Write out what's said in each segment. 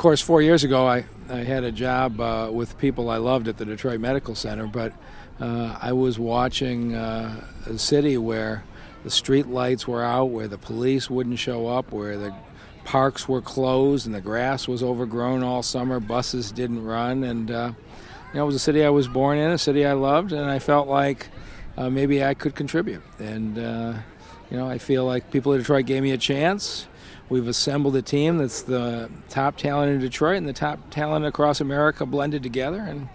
course, four years ago, I, I had a job uh, with people I loved at the Detroit Medical Center, but uh, I was watching uh, a city where the street lights were out, where the police wouldn't show up, where the parks were closed and the grass was overgrown all summer, buses didn't run, and uh, you know, it was a city I was born in, a city I loved, and I felt like uh, maybe I could contribute. And uh, you know, I feel like people in Detroit gave me a chance. We've assembled a team that's the top talent in Detroit and the top talent across America blended together, and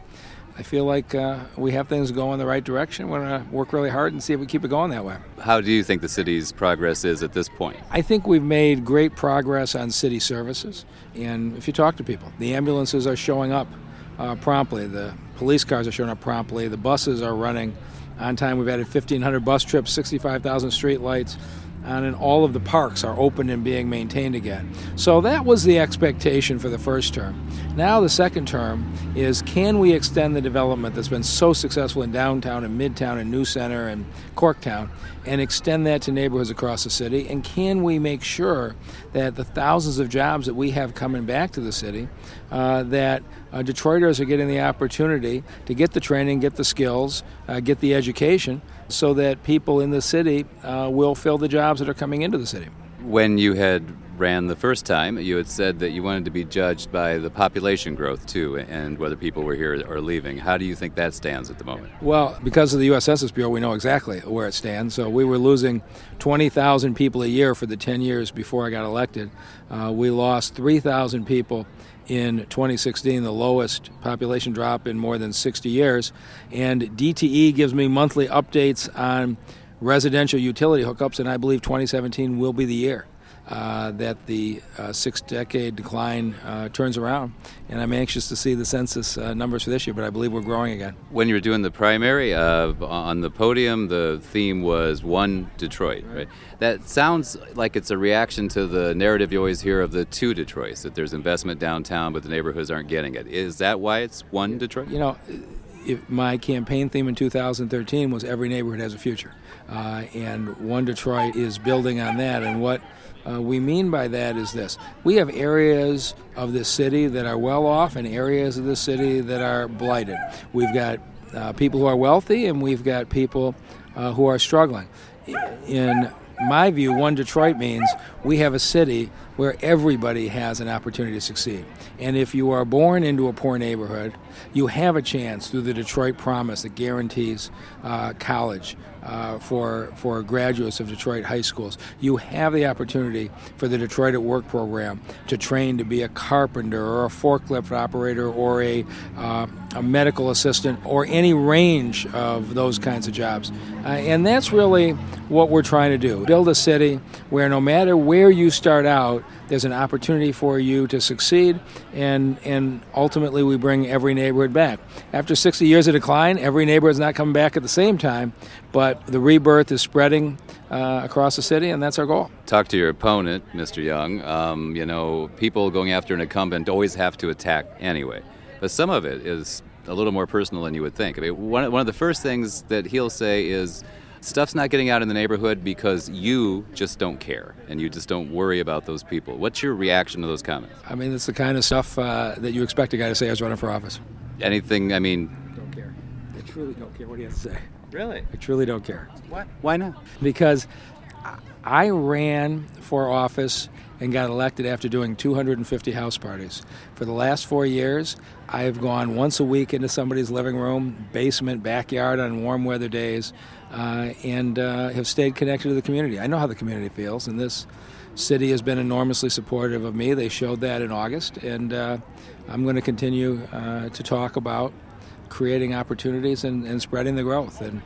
I feel like uh, we have things going in the right direction. We're going to work really hard and see if we keep it going that way. How do you think the city's progress is at this point? I think we've made great progress on city services. And if you talk to people, the ambulances are showing up uh, promptly, the police cars are showing up promptly, the buses are running on time. We've added 1,500 bus trips, 65,000 street lights and all of the parks are open and being maintained again. So that was the expectation for the first term. Now the second term is can we extend the development that's been so successful in downtown and midtown and New Center and Corktown and extend that to neighborhoods across the city? And can we make sure that the thousands of jobs that we have coming back to the city, uh, that uh, Detroiters are getting the opportunity to get the training, get the skills, uh, get the education, so that people in the city uh, will fill the jobs that are coming into the city. When you had ran the first time, you had said that you wanted to be judged by the population growth too, and whether people were here or leaving. How do you think that stands at the moment? Well, because of the U.S. Census Bureau, we know exactly where it stands. So we were losing 20,000 people a year for the 10 years before I got elected. Uh, we lost 3,000 people in 2016, the lowest population drop in more than 60 years. And DTE gives me monthly updates on residential utility hookups, and I believe 2017 will be the year. Uh, that the uh, six decade decline uh, turns around. And I'm anxious to see the census uh, numbers for this year, but I believe we're growing again. When you were doing the primary, uh, on the podium, the theme was One Detroit, right. right? That sounds like it's a reaction to the narrative you always hear of the two Detroits, that there's investment downtown, but the neighborhoods aren't getting it. Is that why it's One Detroit? You know, if my campaign theme in 2013 was every neighborhood has a future. Uh, and One Detroit is building on that. And what uh, we mean by that is this we have areas of the city that are well off and areas of the city that are blighted. We've got uh, people who are wealthy and we've got people uh, who are struggling. In my view, One Detroit means we have a city where everybody has an opportunity to succeed. And if you are born into a poor neighborhood, you have a chance through the Detroit Promise that guarantees uh, college, uh, for for graduates of Detroit high schools. You have the opportunity for the Detroit at Work program to train to be a carpenter or a forklift operator or a uh, a medical assistant or any range of those kinds of jobs. Uh, and that's really what we're trying to do. Build a city where no matter where you start out, there's an opportunity for you to succeed, and, and ultimately we bring every neighborhood back. After 60 years of decline, every neighborhood's not coming back at the same time, but the rebirth is spreading uh, across the city, and that's our goal. Talk to your opponent, Mr. Young. Um, you know, people going after an incumbent always have to attack anyway, but some of it is a little more personal than you would think. I mean, one, one of the first things that he'll say is, stuff's not getting out in the neighborhood because you just don't care and you just don't worry about those people. What's your reaction to those comments? I mean, it's the kind of stuff uh, that you expect a guy to say as running for office. Anything, I mean. Don't care. I truly don't care what he has to say. Really? I truly don't care. What? Why not? Because I ran for office and got elected after doing 250 house parties. For the last four years, I have gone once a week into somebody's living room, basement, backyard on warm weather days, uh, and uh, have stayed connected to the community. I know how the community feels, and this city has been enormously supportive of me. They showed that in August, and uh, I'm going to continue uh, to talk about creating opportunities and, and spreading the growth. And,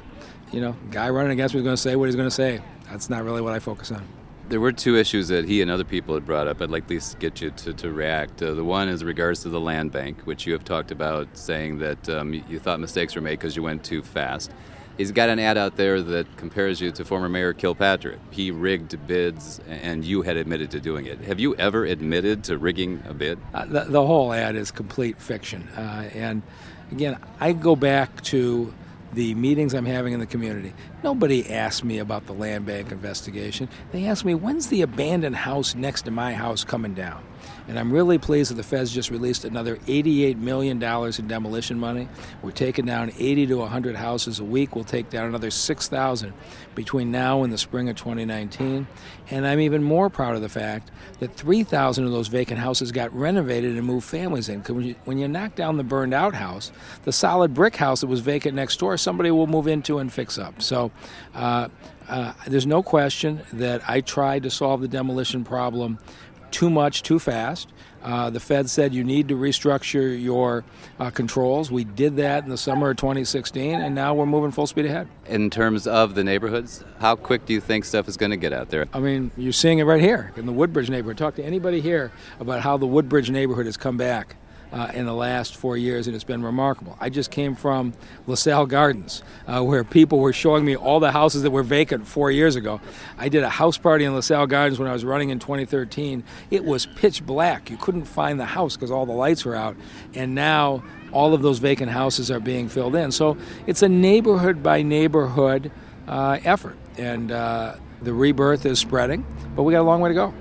you know, guy running against me is going to say what he's going to say. That's not really what I focus on. There were two issues that he and other people had brought up. I'd like at least get you to, to react. Uh, the one is regards to the land bank, which you have talked about, saying that um, you thought mistakes were made because you went too fast. He's got an ad out there that compares you to former Mayor Kilpatrick. He rigged bids, and you had admitted to doing it. Have you ever admitted to rigging a bid? Uh, the, the, whole ad is complete fiction. Uh, and again, I go back to the meetings I'm having in the community. Nobody asked me about the land bank investigation. They asked me, when's the abandoned house next to my house coming down? And I'm really pleased that the Feds just released another $88 million in demolition money. We're taking down 80 to 100 houses a week. We'll take down another 6,000 between now and the spring of 2019. And I'm even more proud of the fact that 3,000 of those vacant houses got renovated and moved families in. Because when you, when you knock down the burned out house, the solid brick house that was vacant next door, somebody will move into and fix up. So uh, uh, there's no question that I tried to solve the demolition problem too much, too fast. Uh, the Fed said you need to restructure your uh, controls. We did that in the summer of 2016, and now we're moving full speed ahead. In terms of the neighborhoods, how quick do you think stuff is going to get out there? I mean, you're seeing it right here in the Woodbridge neighborhood. Talk to anybody here about how the Woodbridge neighborhood has come back uh, in the last four years, and it's been remarkable. I just came from LaSalle Gardens, uh, where people were showing me all the houses that were vacant four years ago. I did a house party in LaSalle Gardens when I was running in 2013. It was pitch black. You couldn't find the house because all the lights were out. And now all of those vacant houses are being filled in. So it's a neighborhood by neighborhood uh, effort. And uh, the rebirth is spreading, but we got a long way to go.